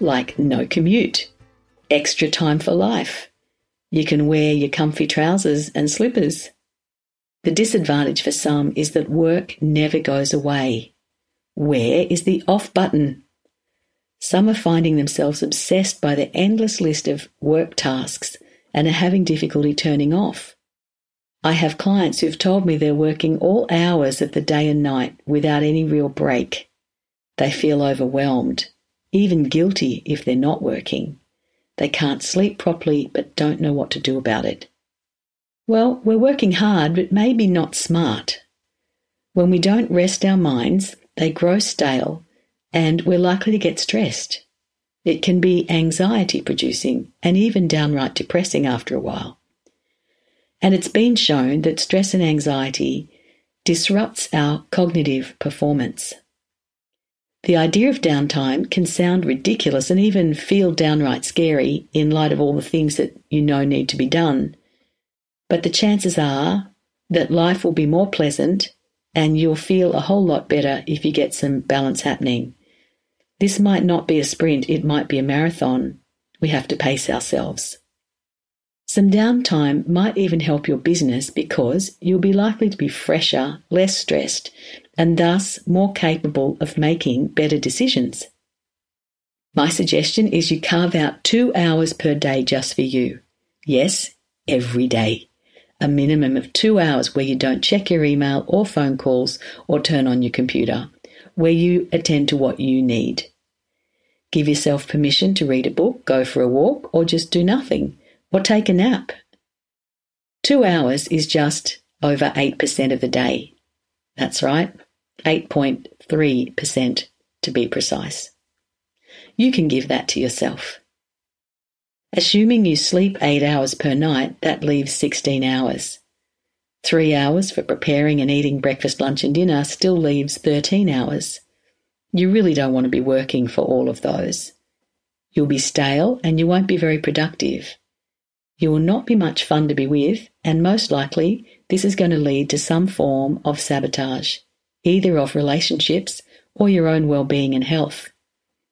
like no commute, extra time for life. You can wear your comfy trousers and slippers. The disadvantage for some is that work never goes away. Where is the off button? Some are finding themselves obsessed by the endless list of work tasks and are having difficulty turning off. I have clients who've told me they're working all hours of the day and night without any real break. They feel overwhelmed, even guilty if they're not working. They can't sleep properly but don't know what to do about it. Well, we're working hard but maybe not smart. When we don't rest our minds, they grow stale and we're likely to get stressed. It can be anxiety producing and even downright depressing after a while. And it's been shown that stress and anxiety disrupts our cognitive performance. The idea of downtime can sound ridiculous and even feel downright scary in light of all the things that you know need to be done. But the chances are that life will be more pleasant and you'll feel a whole lot better if you get some balance happening. This might not be a sprint, it might be a marathon. We have to pace ourselves. Some downtime might even help your business because you'll be likely to be fresher, less stressed, and thus more capable of making better decisions. My suggestion is you carve out two hours per day just for you. Yes, every day. A minimum of two hours where you don't check your email or phone calls or turn on your computer, where you attend to what you need. Give yourself permission to read a book, go for a walk, or just do nothing or take a nap. Two hours is just over 8% of the day. That's right, 8.3% to be precise. You can give that to yourself. Assuming you sleep 8 hours per night, that leaves 16 hours. 3 hours for preparing and eating breakfast, lunch, and dinner still leaves 13 hours. You really don't want to be working for all of those. You'll be stale and you won't be very productive. You will not be much fun to be with, and most likely this is going to lead to some form of sabotage, either of relationships or your own well being and health.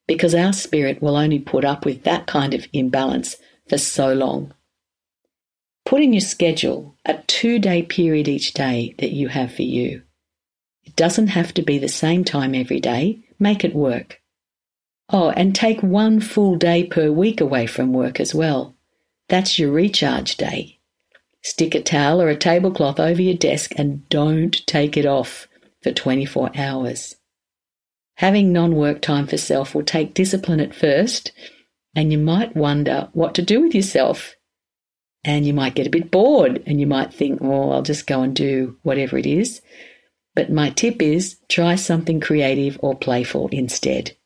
Because our spirit will only put up with that kind of imbalance for so long. Put in your schedule a two day period each day that you have for you. It doesn't have to be the same time every day, make it work. Oh, and take one full day per week away from work as well. That's your recharge day. Stick a towel or a tablecloth over your desk and don't take it off for 24 hours. Having non work time for self will take discipline at first, and you might wonder what to do with yourself. And you might get a bit bored and you might think, oh, I'll just go and do whatever it is. But my tip is try something creative or playful instead.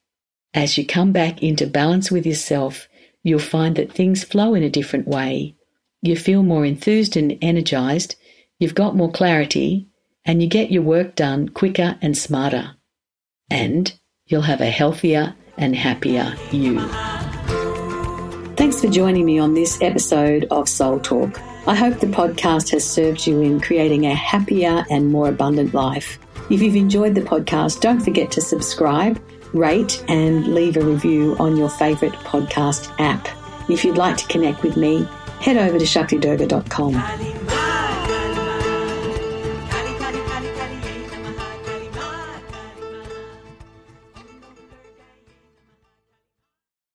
As you come back into balance with yourself, you'll find that things flow in a different way. You feel more enthused and energized, you've got more clarity, and you get your work done quicker and smarter. And you'll have a healthier and happier you. Thanks for joining me on this episode of Soul Talk. I hope the podcast has served you in creating a happier and more abundant life. If you've enjoyed the podcast, don't forget to subscribe rate, and leave a review on your favourite podcast app. If you'd like to connect with me, head over to shaktidurga.com.